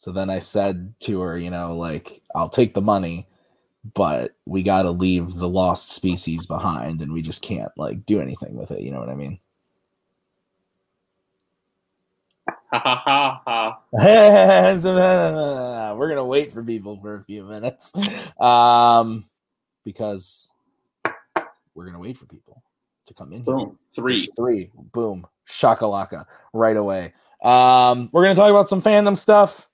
So then I said to her, you know, like, I'll take the money, but we got to leave the lost species behind and we just can't, like, do anything with it. You know what I mean? Ha ha ha ha. We're going to wait for people for a few minutes um, because we're going to wait for people to come in. Here. Boom. Three. There's three. Boom. Shakalaka. Right away. Um, we're gonna talk about some fandom stuff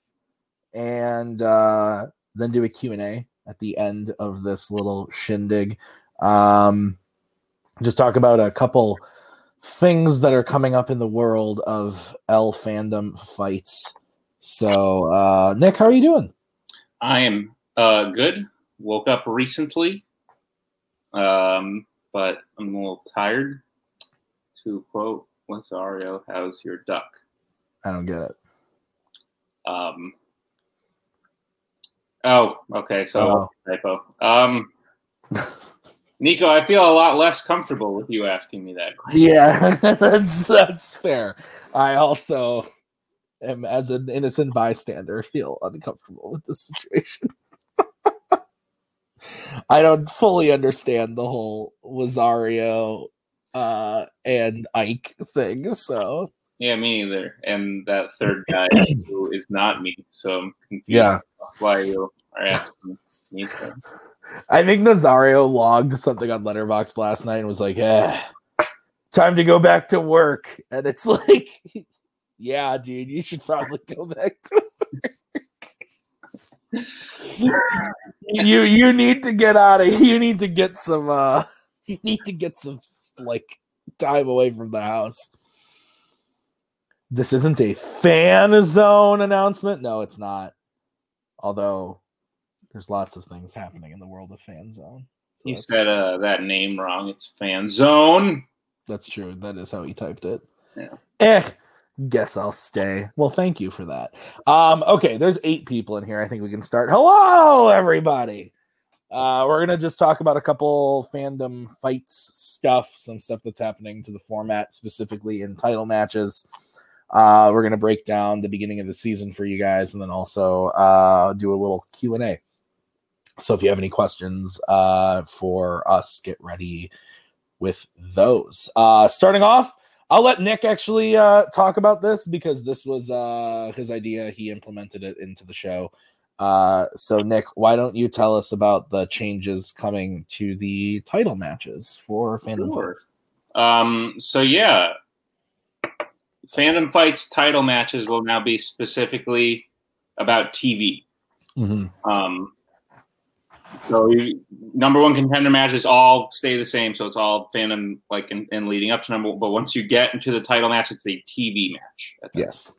and uh then do a Q&A at the end of this little shindig. Um just talk about a couple things that are coming up in the world of L fandom fights. So uh Nick, how are you doing? I am uh, good. Woke up recently, um, but I'm a little tired. To quote Nazario? "How's your duck?" I don't get it. Um, oh, okay. So Oh. typo. Um, Nico, I feel a lot less comfortable with you asking me that question. Yeah, that's that's fair. I also am, as an innocent bystander, feel uncomfortable with this situation. I don't fully understand the whole Nazario uh, and Ike thing, so Yeah, me neither. And that third guy who is not me. So I'm confused yeah. why you are asking me. to- I think Nazario logged something on Letterboxd last night and was like, "Eh, time to go back to work." And it's like, "Yeah, dude, you should probably go back to work." you you need to get out of you need to get some uh you need to get some like time away from the house. This isn't a fan zone announcement. No, it's not. Although there's lots of things happening in the world of fan zone. So You said uh, that name wrong. It's fan zone. that's true. That is how he typed it. Yeah. Eh. Guess I'll stay. Well, thank you for that. Um, okay, there's eight people in here. I think we can start. Hello, everybody. Uh, we're gonna just talk about a couple fandom fights stuff, some stuff that's happening to the format, specifically in title matches. Uh, we're gonna break down the beginning of the season for you guys, and then also uh, do a little Q and A. So if you have any questions uh, for us, get ready with those. Uh, starting off, I'll let Nick actually uh, talk about this because this was uh, his idea. He implemented it into the show. Uh, so, Nick, why don't you tell us about the changes coming to the title matches for Fandom Sure. Um, so yeah, fandom fights title matches will now be specifically about TV. Mhm. Um, so you, number one contender matches all stay the same, so it's all fandom like and, and leading up to number. One. But once you get into the title match, it's a TV match. at that Yes.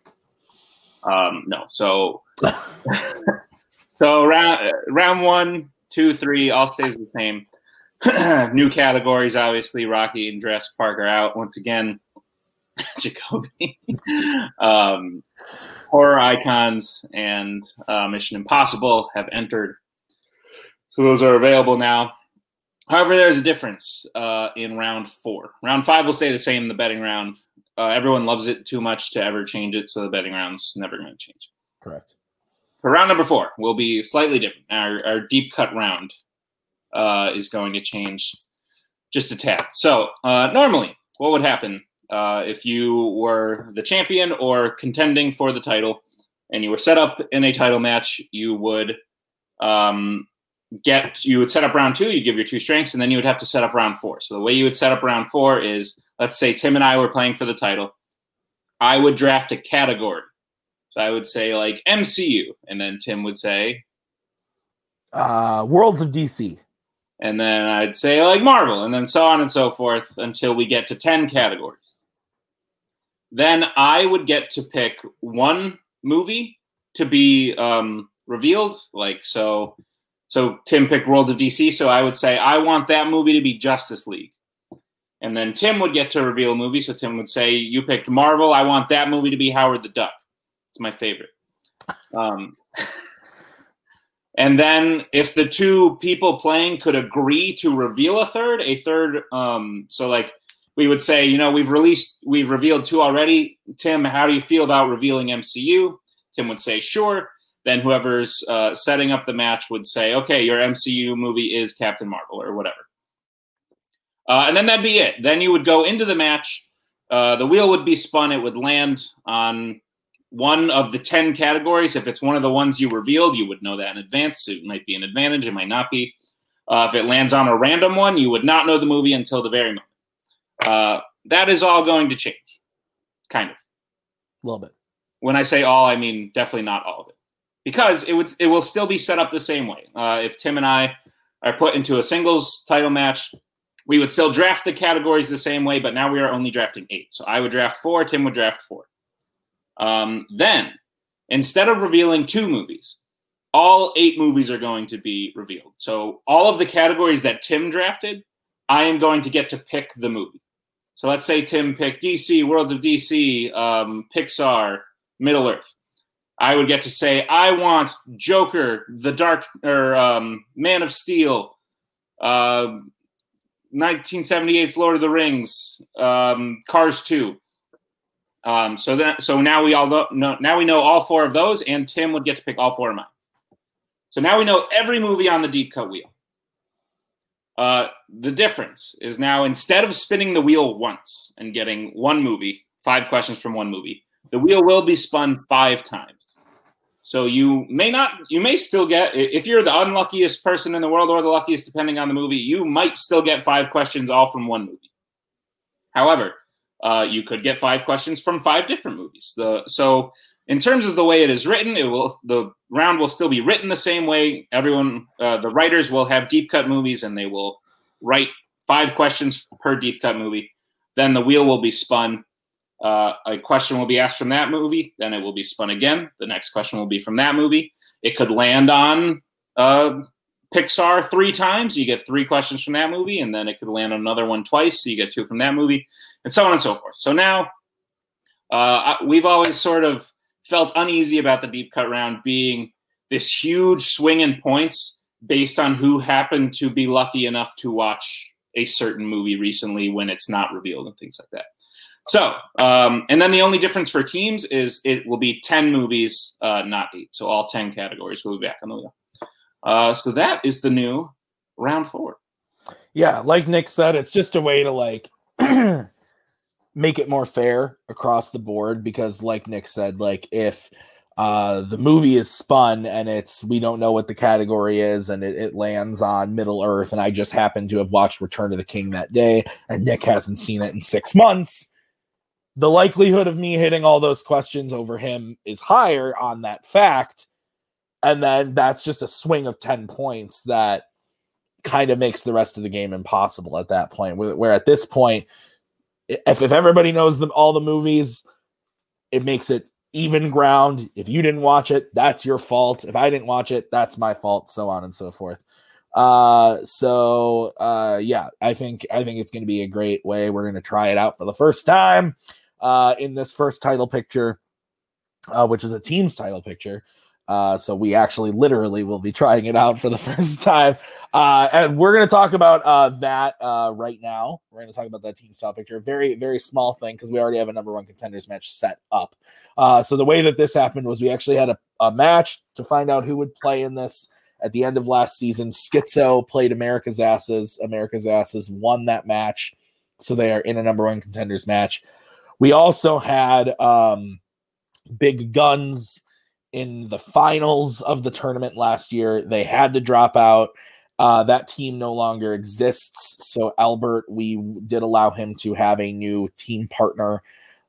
Um, no. So, so round round one, two, three, all stays the same. New categories, obviously. Rocky and Jurassic Park are out once again. Jacoby, um, horror icons, and uh, Mission Impossible have entered. So those are available now. However, there's a difference uh, in round four. Round five will stay the same. The betting round. Uh, everyone loves it too much to ever change it, so the betting round's never going to change. Correct. For round number four will be slightly different. Our, our deep cut round uh, is going to change just a tad. So uh, normally, what would happen uh, if you were the champion or contending for the title, and you were set up in a title match? You would um, get you would set up round two. You'd give your two strengths, and then you would have to set up round four. So the way you would set up round four is, let's say Tim and I were playing for the title. I would draft a category. So I would say like MCU, and then Tim would say, Uh, Worlds of DC. and then I'd say like Marvel, and then so on and so forth until we get to 10 categories. Then I would get to pick one movie to be um, revealed. Like, so, so Tim picked Worlds of DC, so I would say, I want that movie to be Justice League. And then Tim would get to reveal a movie, so Tim would say, You picked Marvel, I want that movie to be Howard the Duck. It's my favorite. Um, and then if the two people playing could agree to reveal a third, a third, um, so like we would say, you know, we've released, we've revealed two already. Tim, how do you feel about revealing MCU? Tim would say, sure. then whoever's uh, setting up the match would say, okay, your MCU movie is Captain Marvel or whatever. Uh, and then that'd be it. Then you would go into the match. Uh, the wheel would be spun. It would land on one of the 10 categories. If it's one of the ones you revealed, you would know that in advance. It might be an advantage, it might not be. Uh, if it lands on a random one, you would not know the movie until the very moment. Uh, that is all going to change, kind of. A little bit. When I say all, I mean definitely not all of it, because it would it will still be set up the same way. Uh, if Tim and I are put into a singles title match, we would still draft the categories the same way, but now we are only drafting eight. So I would draft four, Tim would draft four. Um, then, instead of revealing two movies, all eight movies are going to be revealed. So all of the categories that Tim drafted, I am going to get to pick the movie. So let's say Tim picked DC, Worlds of DC, um, Pixar, Middle Earth. I would get to say, I want Joker, The Dark, or um, Man of Steel, uh, 1978's Lord of the Rings, um, Cars 2. Um, so that so now we all know now we know all four of those, and Tim would get to pick all four of mine. So now we know every movie on the deep cut wheel. Uh, the difference is now instead of spinning the wheel once and getting one movie, five questions from one movie, the wheel will be spun five times. So you may not, you may still get, if you're the unluckiest person in the world or the luckiest, depending on the movie, you might still get five questions all from one movie. However, uh, you could get five questions from five different movies. The so in terms of the way it is written, it will the round will still be written the same way. Everyone, uh, the writers will have deep cut movies, and they will write five questions per deep cut movie. Then the wheel will be spun uh, a question will be asked from that movie, then it will be spun again. The next question will be from that movie. It could land on uh, Pixar three times. You get three questions from that movie, and then it could land on another one twice. So you get two from that movie, and so on and so forth. So now uh, we've always sort of felt uneasy about the deep cut round being this huge swing in points based on who happened to be lucky enough to watch a certain movie recently when it's not revealed and things like that. So, um, and then the only difference for teams is it will be 10 movies, uh, not eight. So all 10 categories will be back on the wheel. Uh, so that is the new round four. Yeah, like Nick said, it's just a way to like make it more fair across the board because, like Nick said, like if uh, the movie is spun and it's we don't know what the category is and it, it, lands on Middle Earth, and I just happen to have watched Return of the King that day, and Nick hasn't seen it in six months the likelihood of me hitting all those questions over him is higher on that fact. And then that's just a swing of 10 points that kind of makes the rest of the game impossible at that point. Where, at this point, if, if everybody knows them all the movies, it makes it even ground. If you didn't watch it, that's your fault. If I didn't watch it, that's my fault, so on and so forth. Uh so uh yeah, I think I think it's gonna be a great way. We're gonna try it out for the first time uh, in this first title picture, uh, which is a team's title picture. Uh, so we actually literally will be trying it out for the first time. Uh, and we're going to talk about uh, that uh, right now. We're going to talk about that team style picture. Very, very small thing because we already have a number one contenders match set up. Uh, so the way that this happened was we actually had a, a match to find out who would play in this at the end of last season. Schizo played America's Asses. America's Asses won that match. So they are in a number one contenders match. We also had um, big guns in the finals of the tournament last year. They had to drop out. Uh, that team no longer exists. So Albert, we did allow him to have a new team partner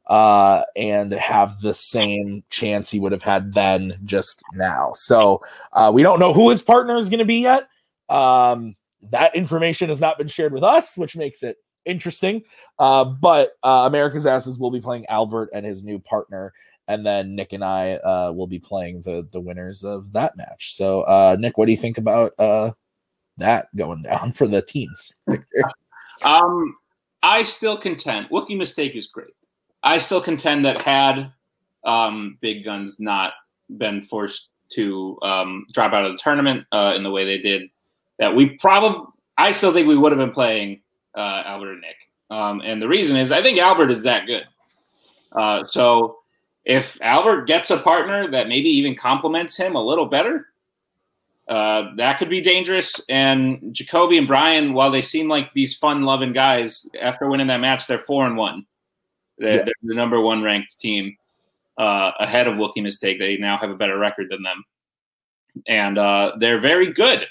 uh, and have the same chance he would have had then just now. So uh, we don't know who his partner is going to be yet. Um, that information has not been shared with us, which makes it interesting. Uh, but uh, America's Asses will be playing Albert and his new partner, and then Nick and I uh, will be playing the the winners of that match. So, uh, Nick, what do you think about uh, that going down for the teams? um, I still contend. Wookie mistake is great. I still contend that had um, Big Guns not been forced to um, drop out of the tournament uh, in the way they did, that we probably I still think we would have been playing uh, Albert and Nick. Um, and the reason is I think Albert is that good. Uh, so if Albert gets a partner that maybe even complements him a little better, uh, that could be dangerous. And Jacoby and Brian, while they seem like these fun-loving guys, after winning that match, they're four and one. They're, yeah. they're the number one ranked team uh, ahead of Wookie Mistake. They now have a better record than them, and uh, they're very good.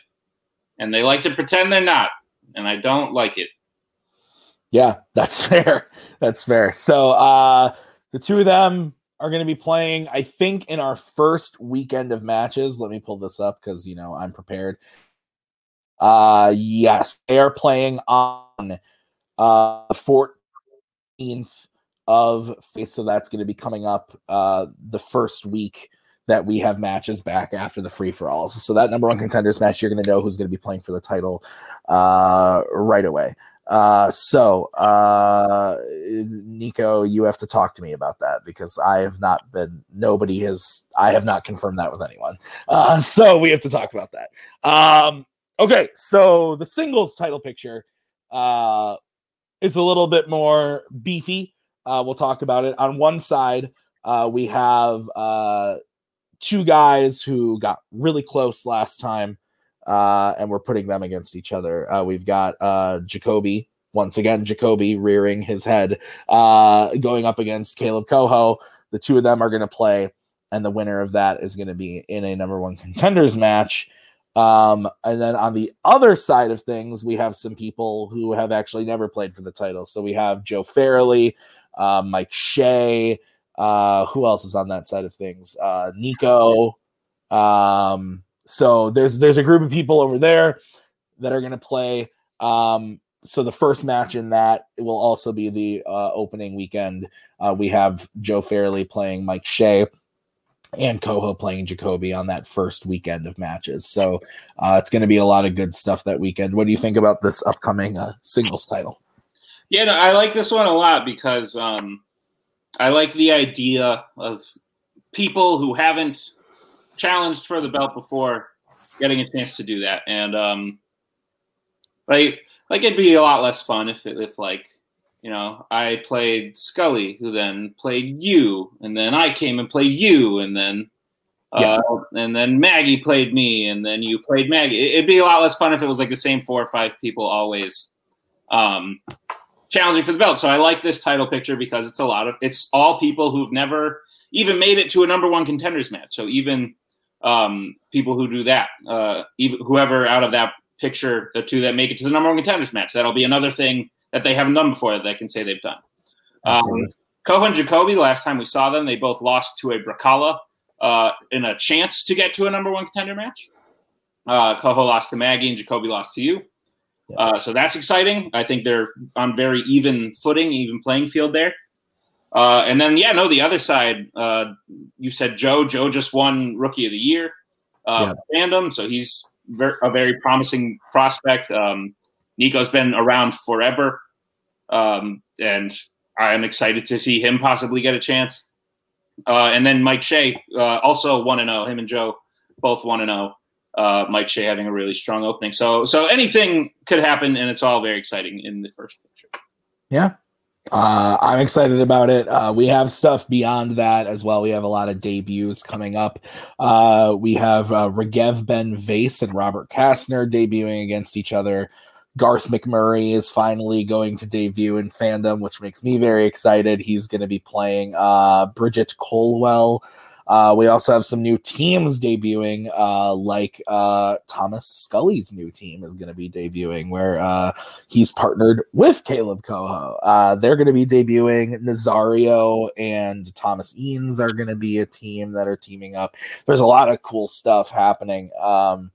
And they like to pretend they're not, and I don't like it. Yeah, that's fair. That's fair. So uh, the two of them are going to be playing, I think, in our first weekend of matches. Let me pull this up because you know I'm prepared. Uh yes, they are playing on uh the 14th of face, so that's going to be coming up uh the first week that we have matches back after the free for alls. So that number one contenders match, you're going to know who's going to be playing for the title uh, right away. Uh, so, uh, Nico, you have to talk to me about that because I have not been, nobody has, I have not confirmed that with anyone. Uh, so we have to talk about that. Um, okay. So the singles title picture, uh, is a little bit more beefy. Uh, we'll talk about it. On one side, uh, we have, uh, two guys who got really close last time uh, and we're putting them against each other. Uh, we've got uh, Jacoby once again, Jacoby rearing his head, uh, going up against Caleb Coho. The two of them are going to play, and the winner of that is going to be in a number one contenders match. Um, and then on the other side of things, we have some people who have actually never played for the title. So we have Joe Fairley, uh, Mike Shea. Uh, who else is on that side of things? Nico. Um, so there's there's a group of people over there that are going to play. Um, so the first match in that will also be the uh, opening weekend. Uh, we have Joe Fairley playing Mike Shea and Coho playing Jacoby on that first weekend of matches. So uh, it's going to be a lot of good stuff that weekend. What do you think about this upcoming uh, singles title? Yeah, no, I like this one a lot because um, I like the idea of people who haven't challenged for the belt before getting a chance to do that. And um, like like it'd be a lot less fun if it, if like you know I played Scully, who then played you, and then I came and played you, and then uh, and then Maggie played me, and then you played Maggie. It'd be a lot less fun if it was like the same four or five people always um, challenging for the belt. So I like this title picture because it's a lot of it's all people who've never even made it to a number one contenders match. So even um, people who do that, uh, even whoever out of that picture the two that make it to the number one contenders match. That'll be another thing that they haven't done before that they can say they've done. Um, Coho and Jacoby, last time we saw them, they both lost to a Bracala uh, in a chance to get to a number one contender match. Uh, Coho lost to Maggie and Jacoby lost to you. Uh, so that's exciting. I think they're on very even footing, even playing field there. Uh, and then, yeah, no, the other side, uh, you said Joe. Joe just won Rookie of the Year uh, yeah. fandom, so he's a very promising prospect. Um, Nico's been around forever, um, and I'm excited to see him possibly get a chance. Uh, and then Mike Shea, uh, also one and zero. Oh. Him and Joe both one and zero. Oh. Uh, Mike Shea having a really strong opening. So so anything could happen, and it's all very exciting in the first picture. Yeah, uh, I'm excited about it. Uh, we have stuff beyond that as well. We have a lot of debuts coming up. Uh, we have uh, Regev Ben Vase and Robert Kastner debuting against each other. Garth McMurray is finally going to debut in fandom, which makes me very excited. He's going to be playing uh, Bridget Colwell. Uh, we also have some new teams debuting, uh, like uh, Thomas Scully's new team is going to be debuting, where uh, he's partnered with Caleb Coho. Uh, they're going to be debuting. Nazario and Thomas Eanes are going to be a team that are teaming up. There's a lot of cool stuff happening. Um,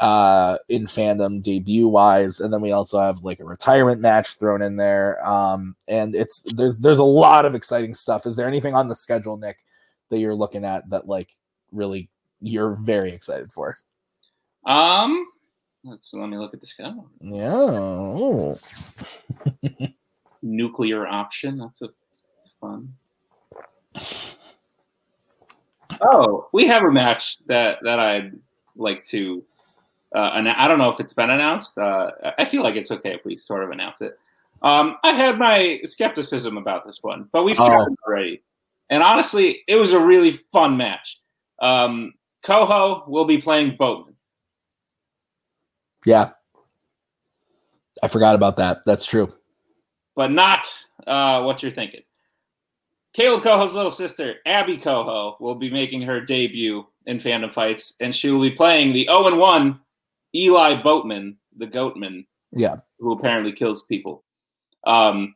uh in fandom debut wise and then we also have like a retirement match thrown in there um and it's there's there's a lot of exciting stuff is there anything on the schedule nick that you're looking at that like really you're very excited for? Um, let's let me look at this guy. Yeah. Nuclear option. That's a that's fun. Oh, we have a match that that I'd like to. Uh, and I don't know if it's been announced. Uh, I feel like it's okay if we sort of announce it. Um, I had my skepticism about this one, but we've oh. already. And honestly, it was a really fun match. Um, Coho will be playing Boatman. Yeah. I forgot about that. That's true. But not uh, what you're thinking. Caleb Coho's little sister, Abby Coho, will be making her debut in Fandom Fights, and she will be playing the 0 1 Eli Boatman, the Goatman, Yeah. who apparently kills people. Um,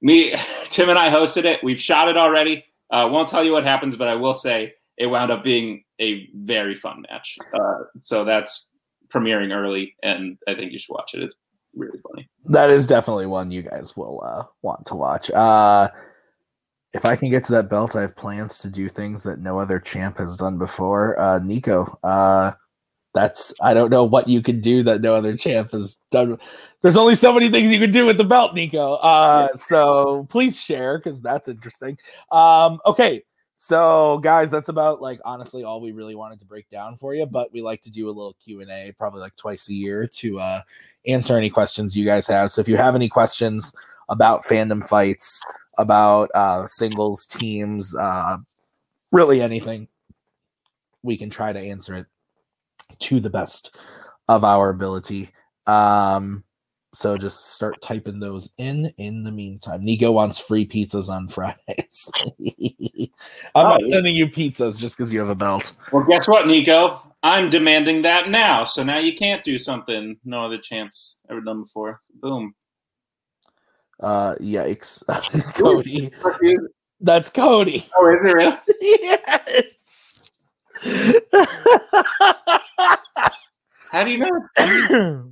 me, Tim, and I hosted it. We've shot it already. Uh, won't tell you what happens, but I will say it wound up being a very fun match. Uh, so that's premiering early, and I think you should watch it. It's really funny. That is definitely one you guys will uh, want to watch. Uh, if I can get to that belt, I have plans to do things that no other champ has done before. Uh, Nico, uh, that's I don't know what you can do that no other champ has done. There's only so many things you can do with the belt, Nico. Uh, so please share because that's interesting. Um, okay, so guys, that's about like honestly all we really wanted to break down for you. But we like to do a little Q and A, probably like twice a year, to uh, answer any questions you guys have. So if you have any questions about fandom fights, about uh, singles teams, uh, really anything, we can try to answer it to the best of our ability. Um, so just start typing those in. In the meantime, Nico wants free pizzas on Fridays. I'm Oh, not yeah. sending you pizzas just because you have a belt. Well, guess what, Nico? I'm demanding that now. So now you can't do something no other champs ever done before. Boom. Uh, yikes, Cody. That's Cody. Oh, is it really? yes. How do you know?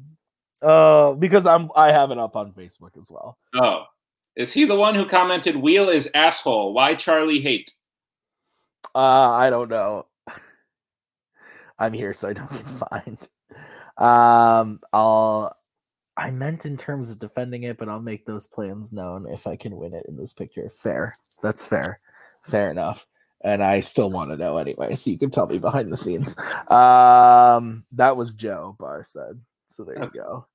uh, because I'm I have it up on Facebook as well. Oh. Is he the one who commented, Wheel is asshole? Why Charlie hate? Uh, I don't know. I'm here so I don't get fined. Um, I'll. I meant in terms of defending it, but I'll make those plans known if I can win it in this picture. Fair. That's fair. Fair enough. And I still want to know anyway, so you can tell me behind the scenes. Um, that was Joe Bar said. So there you go.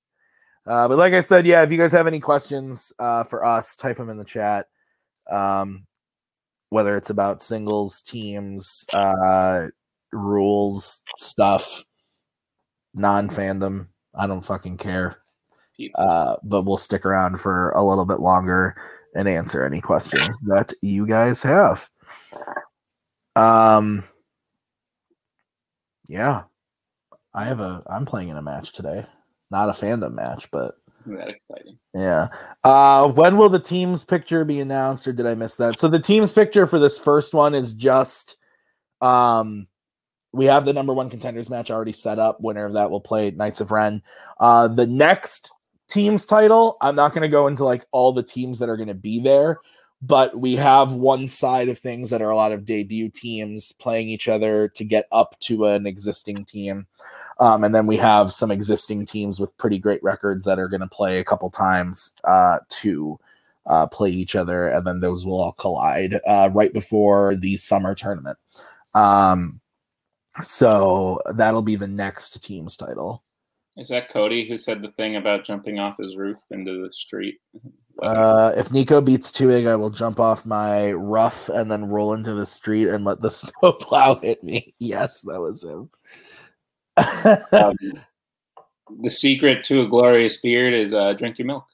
Uh, but like I said, yeah, if you guys have any questions uh, for us, type them in the chat. Um, whether it's about singles, teams, uh, rules, stuff, non fandom, I don't fucking care. Uh, but we'll stick around for a little bit longer and answer any questions that you guys have. Um, yeah, I have a. I'm playing in a match today, not a fandom match, but Isn't that exciting? yeah. Uh, when will the team's picture be announced, or did I miss that? So the team's picture for this first one is just, um, we have the number one contenders match already set up. Winner of that will play Knights of Ren. Uh, the next team's title, I'm not going to go into like all the teams that are going to be there, but we have one side of things that are a lot of debut teams playing each other to get up to an existing team. Um, and then we have some existing teams with pretty great records that are going to play a couple times uh, to uh, play each other, and then those will all collide uh, right before the summer tournament. Um, so that'll be the next team's title. Is that Cody who said the thing about jumping off his roof into the street? Uh, if Nico beats Tuig, I will jump off my rough and then roll into the street and let the snowplow hit me. Yes, that was him. Um, the secret to a glorious beard is uh, drink your milk.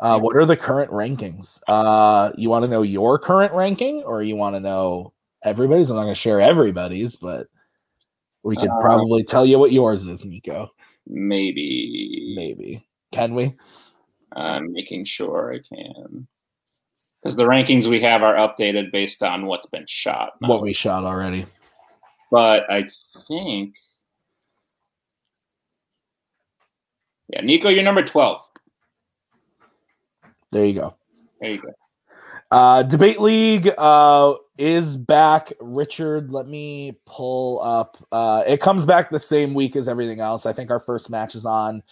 Uh, what are the current rankings? Uh, you want to know your current ranking, or you want to know everybody's? I'm not going to share everybody's, but we could Uh, probably tell you what yours is, Nico. Maybe. Maybe can we? I'm making sure I can. Because the rankings we have are updated based on what's been shot. What we shot already. But I think. Yeah, Nico, you're number 12. There you go. There you go. Uh, Debate League uh, is back. Richard, let me pull up. Uh, it comes back the same week as everything else. I think our first match is on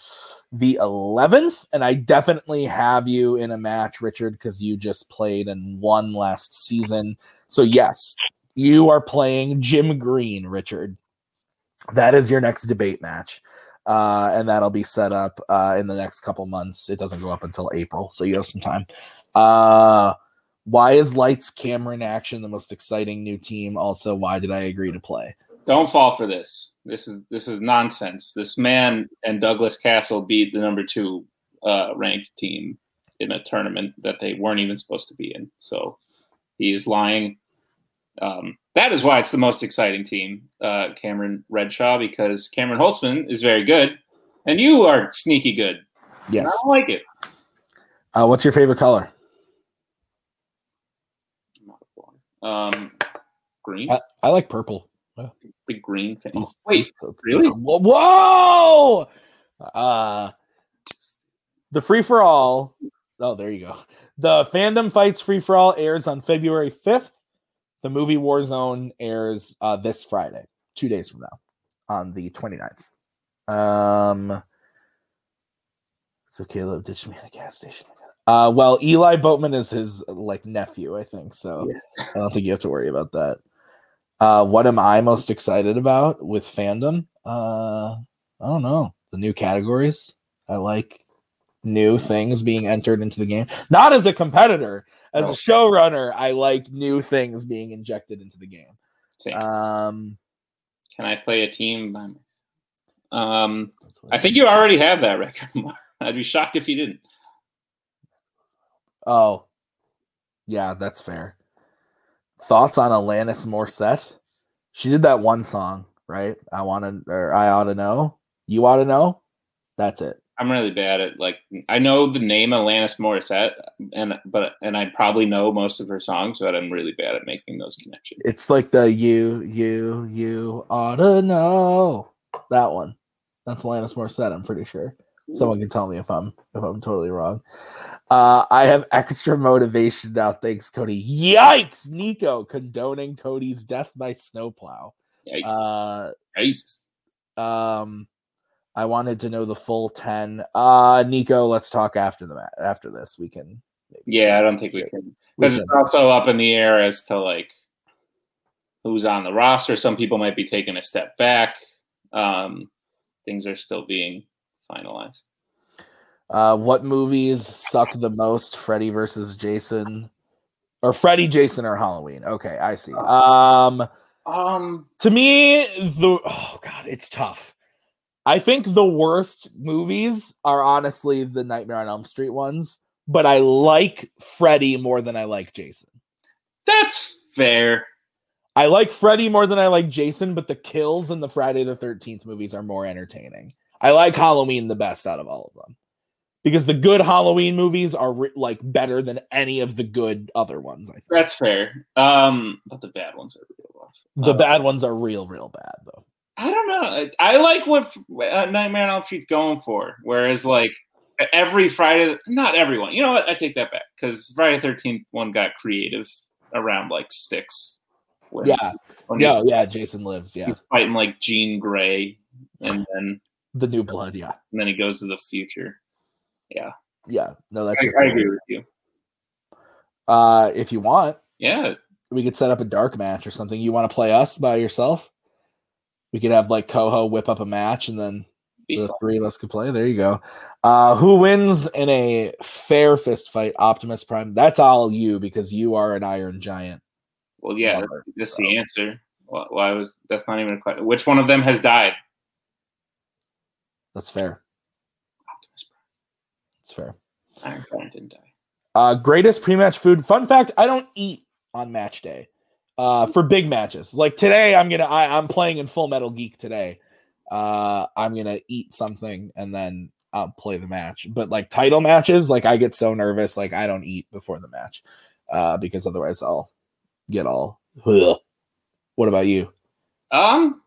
the 11th, and I definitely have you in a match, Richard, because you just played and won last season. So, yes, you are playing Jim Green, Richard. That is your next debate match. Uh, and that'll be set up uh, in the next couple months. It doesn't go up until April, so you have some time. Uh, Why is Lights Camera Cameron Action the most exciting new team? Also, why did I agree to play? Don't fall for this. This is this is nonsense. This man and Douglas Castle beat the number two uh, ranked team in a tournament that they weren't even supposed to be in. So he is lying. Um, that is why it's the most exciting team, uh, Cameron Redshaw, because Cameron Holtzman is very good, and you are sneaky good. Yes. I don't like it. Uh, what's your favorite color? Um, green. I, I like purple. The green fan. East- Wait, really? Whoa! whoa! Uh, the free for all. Oh, there you go. The fandom fights free for all airs on February fifth. The movie Warzone airs uh, this Friday, two days from now, on the 29th. Um. So Caleb ditched me at a gas station. Uh, well, Eli Boatman is his like nephew, I think. So I don't think you have to worry about that. Uh, what am I most excited about with fandom? Uh, I don't know. The new categories. I like new things being entered into the game. Not as a competitor, as No. a showrunner, I like new things being injected into the game. same. Um, Can I play a team by myself? Um, I think you already have that record. Mark. I'd be shocked if you didn't. Oh, yeah, that's fair. Thoughts on Alanis Morissette? She did that one song, right? I want to, or I ought to know. You ought to know. That's it. I'm really bad at like I know the name Alanis Morissette, and but and I probably know most of her songs, but I'm really bad at making those connections. It's like the you, you, you ought to know that one. That's Alanis Morissette. I'm pretty sure. Someone can tell me if I'm if I'm totally wrong. Uh, I have extra motivation now. Thanks, Cody. Yikes, Nico condoning Cody's death by snowplow. Yikes. Uh, Jesus. um, I wanted to know the full ten. Uh, Nico, let's talk after the ma- after this. We can. Yeah, I don't think we can. Because it's also up in the air as to like who's on the roster. Some people might be taking a step back. Um, things are still being finalized. Uh, what movies suck the most? Freddy versus Jason, or Freddy, Jason, or Halloween? Okay, I see. Um, Um, to me, the oh god, it's tough. I think the worst movies are honestly the Nightmare on Elm Street ones, but I like Freddy more than I like Jason. that's fair. I like Freddy more than I like Jason, but the kills in the Friday the 13th movies are more entertaining. I like Halloween the best out of all of them because the good Halloween movies are re- like better than any of the good other ones. I think That's fair. Um, but the bad ones are real rough. the Uh, bad ones are real, real bad though. I don't know. I like what uh, Nightmare on Elm Street's going for. Whereas, like every Friday, not everyone. You know what? I take that back because Friday Thirteenth one got creative around like sticks. When, Yeah, when yeah, yeah. Jason lives. Yeah, fighting like Jean Grey, and then the new blood. Yeah, and then he goes to the future. yeah. Yeah. No, that's. I, I agree with you. Uh, if you want, Yeah, we could set up a dark match or something. You want to play us by yourself? We could have like Coho whip up a match and then be the fun. three of us could play. There you go. Uh, who wins in a fair fist fight? Optimus Prime. That's all you because you are an Iron Giant. Well, yeah, that's, lover, that's so. the answer. Why, why was that's not even a question? Which one of them has died? That's fair. Optimus Prime. It's fair. Iron Giant didn't die. Uh, greatest pre-match food. Fun fact: I don't eat on match day. Uh, for big matches like today, I'm gonna. I, I'm playing in Full Metal Geek today. Uh, I'm gonna eat something and then I'll play the match. But like title matches, like I get so nervous, like I don't eat before the match, uh, because otherwise I'll get all. Ugh. What about you? Um,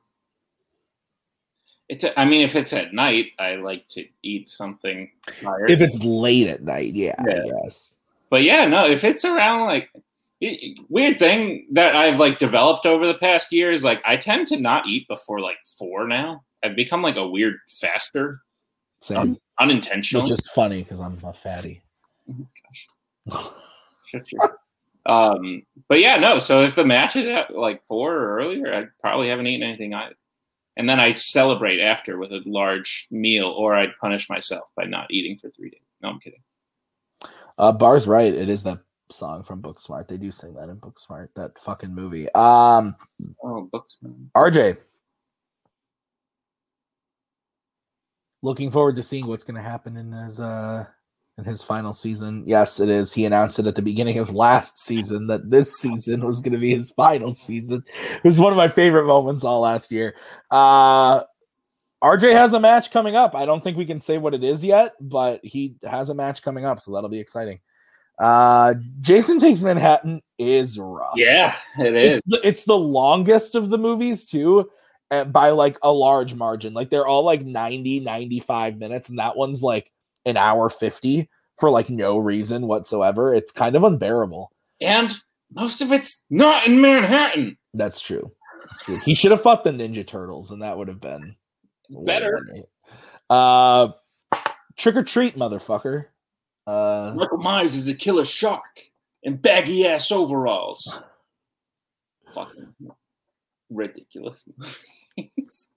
it's. A, I mean, if it's at night, I like to eat something. If it's late at night, yeah, Yeah. I guess. but yeah, no. If it's around like it- weird thing that I've like developed over the past year is like I tend to not eat before like four now. I've become like a weird faster, Same. um, unintentional. Is funny because I'm a fatty. Sure. um, but yeah, no. So if the match is at like four or earlier, I probably haven't eaten anything either. And then I celebrate after with a large meal, or I'd punish myself by not eating for three days. No, I'm kidding. Uh, Bar's right. It is that song from Booksmart. They do sing that in Booksmart, that fucking movie. Um, Oh, Booksman. RJ. Looking forward to seeing what's going to happen in his uh in his final season. Yes, it is. He announced it at the beginning of last season that this season was going to be his final season. It was one of my favorite moments all last year. Uh RJ has a match coming up. I don't think we can say what it is yet, but he has a match coming up, so that'll be exciting. Uh Jason Takes Manhattan is rough Yeah, it is. it's the, it's the longest of the movies too by like a large margin like they're all like 90 95 minutes and that one's like an hour 50 for like no reason whatsoever it's kind of unbearable And most of it's not in Manhattan. that's true that's true he should have fought the ninja turtles and that would have been Better. uh trick or treat motherfucker uh Michael Myers is a killer shark in baggy ass overalls. Fucking ridiculous movies.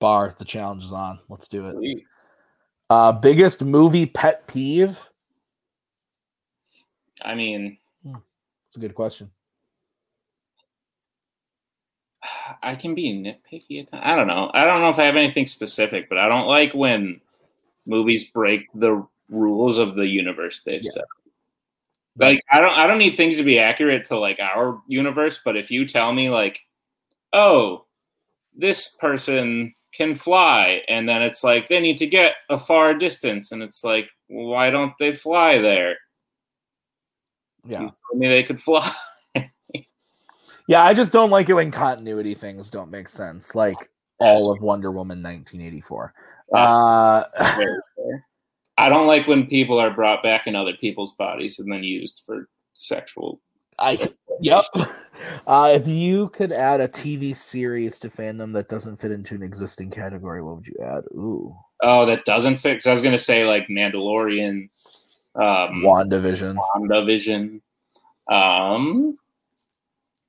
bar the challenge is on let's do it uh biggest movie pet peeve I mean, it's a good question I can be nitpicky at times. I don't know. I don't know if I have anything specific, but I don't like when movies break the rules of the universe they've Yeah. set. Like I don't I don't need things to be accurate to like our universe, but if you tell me like, oh, this person can fly, and then it's like they need to get a far distance, and it's like, why don't they fly there? yeah You told me they could fly. Yeah, I just don't like it when continuity things don't make sense, like all of Wonder Woman 1984. Uh. I don't like when people are brought back in other people's bodies and then used for sexual. I yep. Uh, if you could add a TV series to fandom that doesn't fit into an existing category, what would you add? Ooh, Oh, that doesn't fit. Because I was going to say like Mandalorian, um, WandaVision. WandaVision, um,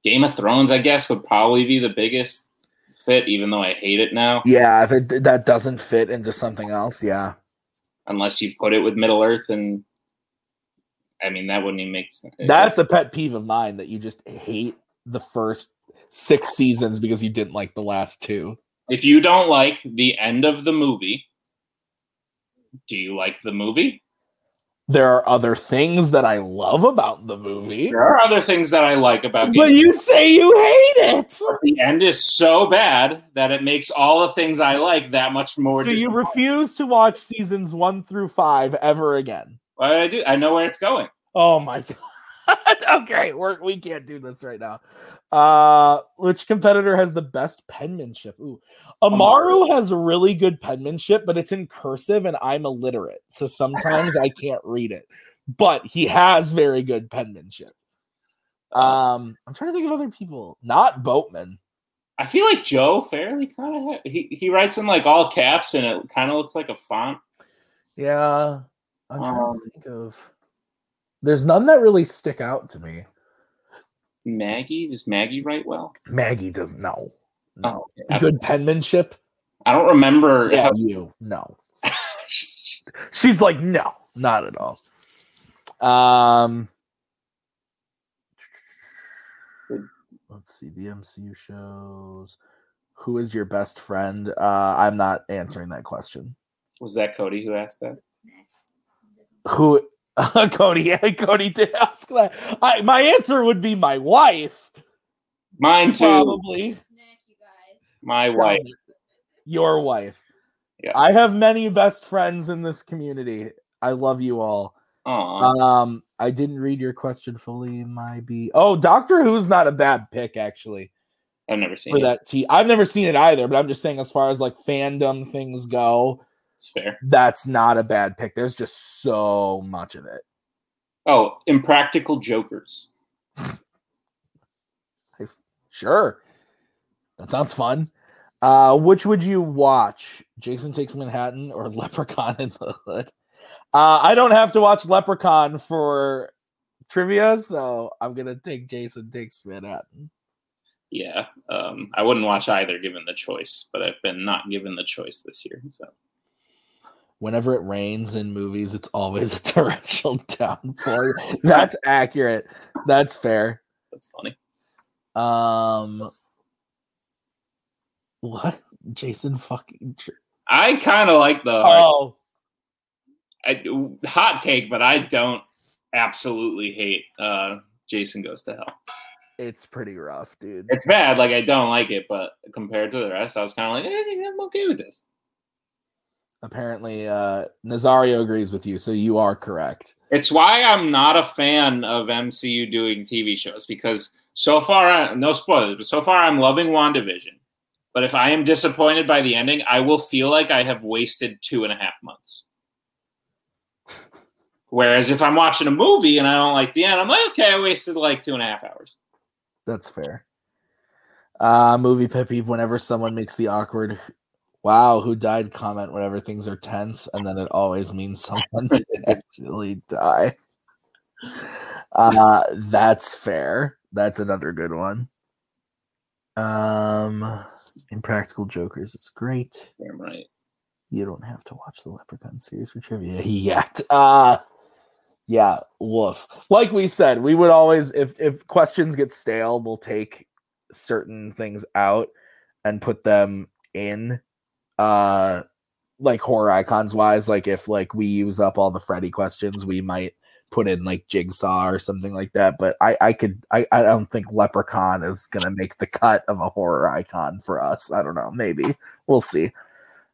Game of Thrones. I guess would probably be the biggest fit, even though I hate it now. Yeah, if it that doesn't fit into something else, yeah. Unless you put it with Middle Earth, and I mean that wouldn't even make sense. That's a pet peeve of mine that you just hate the first six seasons because you didn't like the last two. if you don't like the end of the movie, do you like the movie? There are other things that I love about the movie, There are other things that I like about but you say you hate it. the end is so bad that it makes all the things I like that much more. So you refuse to watch seasons one through five ever again. Why did I do? I know where it's going. Oh my god. okay, we're, we can't do this right now. Uh which competitor has the best penmanship? Ooh. Amaru has really good penmanship, but it's in cursive and I'm illiterate. So sometimes I can't read it. But he has very good penmanship. Um I'm trying to think of other people. Not Boatman. I feel like Joe Fairley kind of ha- he he writes in like all caps and it kind of looks like a font. Yeah. I'm trying Um, to think of there's none that really stick out to me. Maggie does Maggie write well? Maggie doesn't know. No. Oh, Good penmanship. I don't remember. Yeah, how- you. No. She's like, no, not at all. Um let's see the MCU shows. Who is your best friend? Uh I'm not answering that question. was that Cody who asked that? Who Cody, Cody did ask that. I, my answer would be my wife, Mine too. probably. Snack, you guys. My Stop wife. Your wife. Yeah. I have many best friends in this community. I love you all. Aw. Um, I didn't read your question fully. My be oh, Doctor Who's not a bad pick actually I've never seen for it. that T. I've never seen it either, but I'm just saying as far as like fandom things go, It's fair. that's not a bad pick. There's just so much of it. Oh, Impractical Jokers. Sure, that sounds fun. Uh, which would you watch? Jason Takes Manhattan or Leprechaun in the Hood? Uh, I don't have to watch Leprechaun for trivia, so I'm gonna take Jason Takes Manhattan. Yeah, um, I wouldn't watch either given the choice, but I've been not given the choice this year. So whenever it rains in movies, it's always a torrential downpour. That's accurate. That's fair. That's funny. Um, what? Jason fucking. I kind of like the oh, I, hot take, but I don't absolutely hate uh, Jason Goes to Hell. it's pretty rough, dude. It's bad. Like I don't like it, but compared to the rest, I was kind of like, eh, I'm okay with this. Apparently, uh, Nazario agrees with you, so you are correct. It's why I'm not a fan of MCU doing TV shows because so far, no spoilers, but so far I'm loving WandaVision. But if I am disappointed by the ending, I will feel like I have wasted two and a half months. Whereas if I'm watching a movie and I don't like the end, I'm like, okay, I wasted like two and a half hours. That's fair. Uh, movie pet peeve whenever someone makes the awkward wow who died comment whenever things are tense and then it always means someone did actually die. Uh that's fair. That's another good one. Um impractical jokers is great. Damn right. you don't have to watch the leprechaun series for trivia yet. Uh yeah woof. Like we said we would always if if questions get stale we'll take certain things out and put them in uh like horror icons wise like if like we use up all the freddy questions we might put in like jigsaw or something like that but i i could i i don't think leprechaun is gonna make the cut of a horror icon for us. I don't know maybe. We'll see.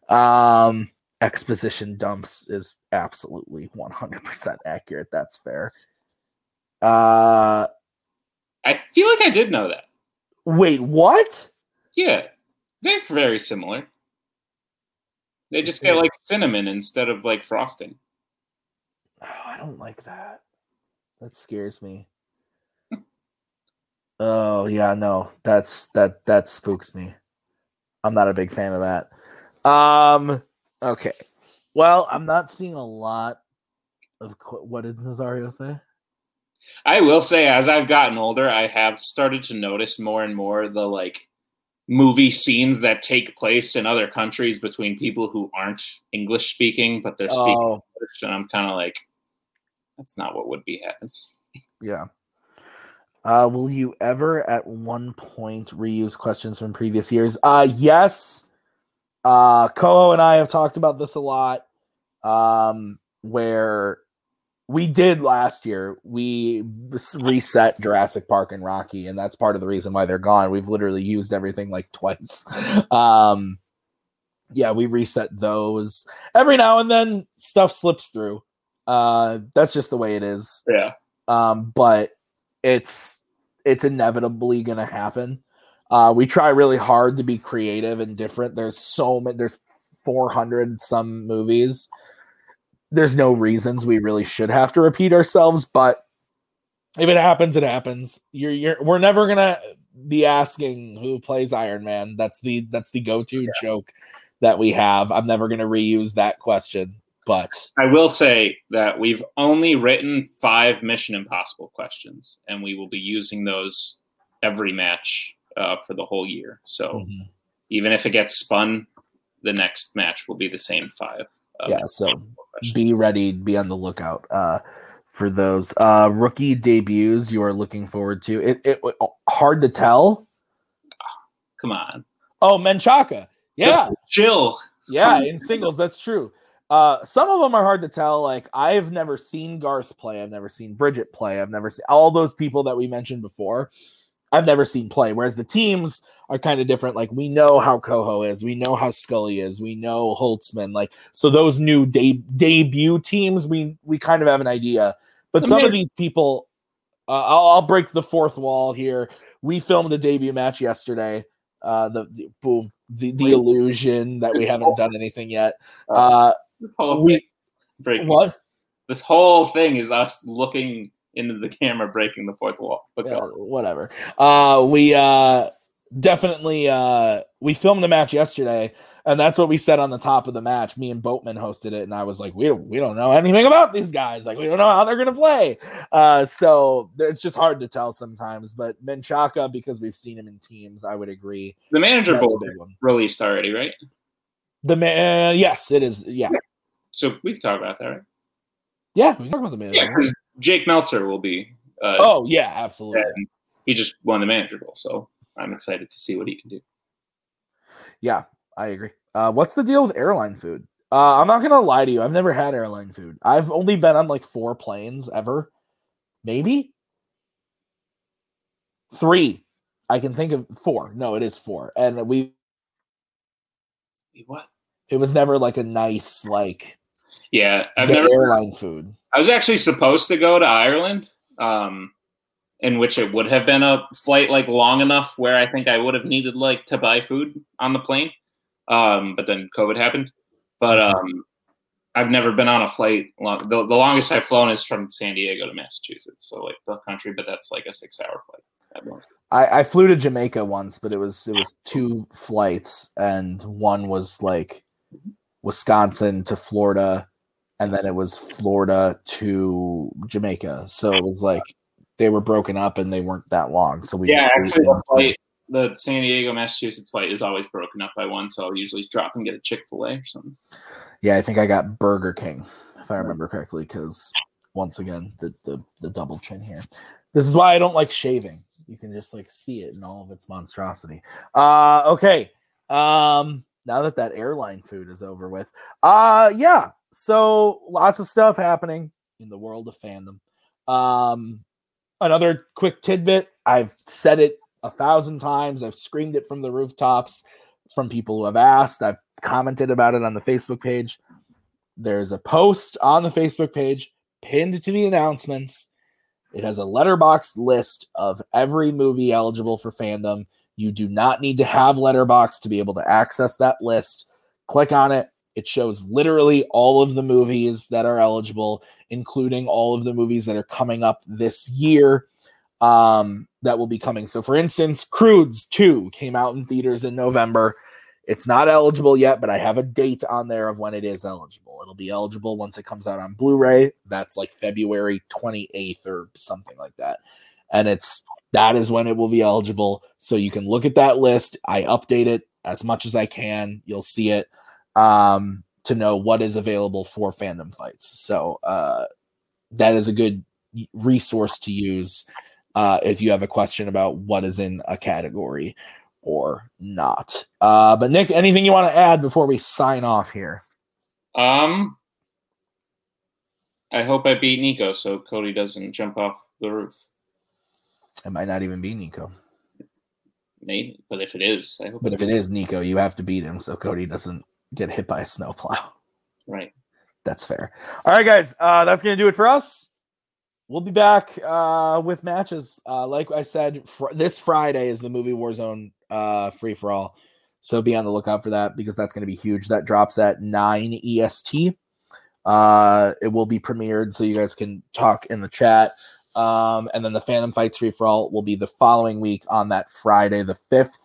Um exposition dumps is absolutely 100% accurate. That's fair. Uh I feel like I did know that. wait what? Yeah, they're very similar. They just get like cinnamon instead of like frosting. Oh, I don't like that. That scares me. oh yeah, no, that's that that spooks me. I'm not a big fan of that. Um, okay. Well, I'm not seeing a lot of qu- what did Nazario say? I will say, as I've gotten older, I have started to notice more and more the like movie scenes that take place in other countries between people who aren't English speaking, but they're speaking Oh, English, and I'm kind of like, that's not what would be happening. yeah. Uh, will you ever at one point reuse questions from previous years? Uh, yes. Uh, Koho and I have talked about this a lot. Um, where we did last year, we reset Jurassic Park and Rocky, and that's part of the reason why they're gone. We've literally used everything like twice. Um, yeah, we reset those every now and then. Stuff slips through. Uh, that's just the way it is Yeah, um, but it's it's inevitably going to happen. Uh, we try really hard to be creative and different. There's so many. There's 400 some movies. There's no reasons we really should have to repeat ourselves, but if it happens, it happens. You're you're we're never gonna be asking who plays Iron Man. That's the that's the go-to joke that we have. I'm never gonna reuse that question, but I will say that we've only written five Mission Impossible questions, and we will be using those every match uh, for the whole year. So Mhm. even if it gets spun, the next match will be the same five. Uh, yeah. So be ready be on the lookout uh for those. Uh rookie debuts you are looking forward to. It, it hard to tell. Come on, oh menchaka yeah. Chill. yeah in singles that's true. Uh some of them are hard to tell like i've never seen garth play i've never seen bridget play i've never seen all those people that we mentioned before i've never seen play whereas the teams are kind of different. Like we know how coho is we know how scully is we know holtzman like so those new de- debut teams we we kind of have an idea. But some of these people uh, I'll, I'll break the fourth wall here. We filmed a debut match yesterday uh the, the boom the, the illusion that we haven't done anything yet. Uh This whole, we breaking, what? This whole thing is us looking into the camera, breaking the fourth wall. But Yeah, whatever. Uh, we uh, definitely uh, we filmed the match yesterday, and that's what we said on the top of the match. Me and Boatman hosted it, and I was like, we don't, we don't know anything about these guys. Like, we don't know how they're gonna play. Uh, so it's just hard to tell sometimes. But Menchaka, because we've seen him in teams, I would agree. the manager That's bowl big one. released already, right? The man, yes, it is. Yeah, so we can talk about that, right? Yeah, we can talk about the manager. Yeah, because Jake Meltzer will be. Uh, oh yeah, absolutely. he just won the manager role, so I'm excited to see what he can do. Yeah, I agree. Uh, what's the deal with airline food? Uh, I'm not gonna lie to you. I've never had airline food. I've only been on like four planes ever, maybe three. I can think of four. No, it is four, and we. What? It was never like a nice like Yeah, I've never. airline food. I was actually supposed to go to Ireland, um, in which it would have been a flight like long enough where I think I would have needed like to buy food on the plane. Um, but then COVID happened. But um, I've never been on a flight. Long, the, the longest I've flown is from San Diego to Massachusetts, so like the country, but that's like a six-hour flight. I, I flew to Jamaica once, but it was it was two flights, and one was like Wisconsin to Florida, and then it was Florida to Jamaica. So it was like they were broken up and they weren't that long. So we Yeah, just actually, the flight, the San Diego Massachusetts flight is always broken up by one, so I'll usually drop and get a Chick Fil A or something. Yeah, I think I got Burger King, if I remember correctly, because once again, the, the the double chin here. This is why I don't like shaving. You can just like see it in all of its monstrosity. Uh okay. Um now that that airline food is over with. Uh yeah. So lots of stuff happening in the world of fandom. Um another quick tidbit. I've said it a thousand times. I've screamed it from the rooftops from people who have asked. I've commented about it on the Facebook page. There's a post on the Facebook page pinned to the announcements. It has a Letterboxd list of every movie eligible for fandom. You do not need to have Letterboxd to be able to access that list. Click on it. It shows literally all of the movies that are eligible, including all of the movies that are coming up this year um, that will be coming. So, for instance, Croods 2 came out in theaters in November. It's not eligible yet, but I have a date on there of when it is eligible. It'll be eligible once it comes out on Blu-ray. That's like February 28th or something like that. And it's that is when it will be eligible. So you can look at that list. I update it as much as I can. You'll see it um, to know what is available for fandom fights. So uh, that is a good resource to use uh, if you have a question about what is in a category or not. Uh, but Nick, anything you want to add before we sign off here? Um, I hope I beat Nico so Cody doesn't jump off the roof. It might not even be Nico, Maybe, but if it is, I hope. but if it is Nico, you have to beat him so Cody doesn't get hit by a snowplow. right, That's fair. All right, guys, uh, that's gonna do it for us. We'll be back uh, with matches. Uh, like I said, fr- this Friday is the movie Warzone uh, free for all, so be on the lookout for that because that's going to be huge. That drops at nine EST. Uh, it will be premiered, so you guys can talk in the chat. Um, and then the Fandom Fights free for all will be the following week on that Friday, the fifth,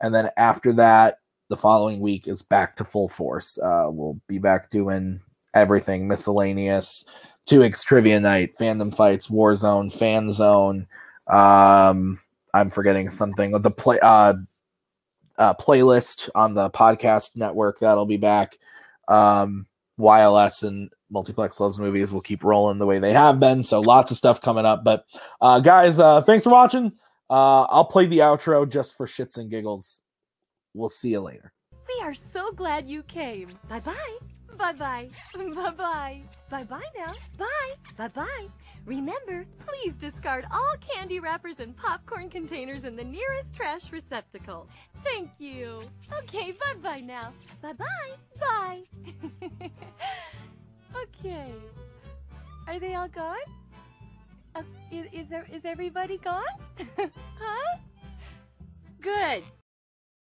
and then after that, the following week is back to full force. Uh, we'll be back doing everything miscellaneous. 2x trivia night, fandom fights, Warzone, fan zone. Um, I'm forgetting something. The play uh, uh, playlist on the podcast network that'll be back. Um, YLS and Multiplex Loves Movies will keep rolling the way they have been. So lots of stuff coming up. But uh, guys, uh, thanks for watching. Uh, I'll play the outro just for shits and giggles. We'll see you later. We are so glad you came. Bye bye. Bye bye. Bye bye. Bye bye now. Bye. Bye bye. Remember, please discard all candy wrappers and popcorn containers in the nearest trash receptacle. Thank you. Okay, bye bye now. Bye bye. Bye. okay. Are they all gone? Uh, is, is there is everybody gone? huh? Good.